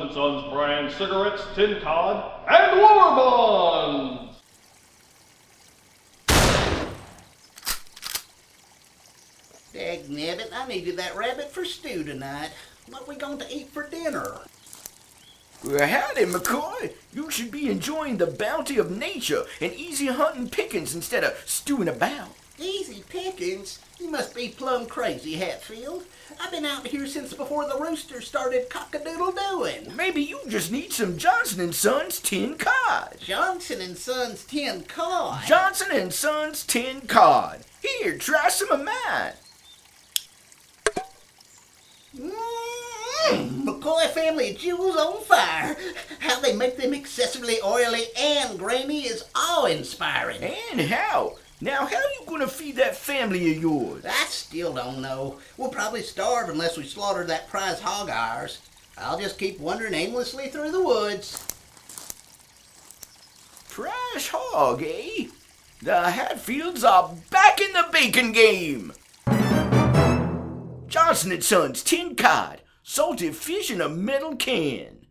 Johnson & Sons brand cigarettes, tin cod, and water bonds. Dagnabbit, I needed that rabbit for stew tonight. What we going to eat for dinner? Well, howdy, McCoy. You should be enjoying the bounty of nature and easy hunting pickings instead of stewing about. Easy pickings? You must be plumb crazy, Hatfield. I've been out here since before the rooster started cock-a-doodle-dooing. Maybe you just need some Johnson & Sons tin cod. Johnson and Sons tin cod. Johnson & Sons tin cod. Here, try some of mine. Mmm, McCoy family jewels on fire. How they make them excessively oily and grainy is awe-inspiring. And how? Now, how you gonna feed that family of yours? I still don't know. We'll probably starve unless we slaughter that prize hog of ours. I'll just keep wandering aimlessly through the woods. Trash hog, eh? The Hatfields are back in the bacon game. Johnson & Sons tin cod, salted fish in a metal can.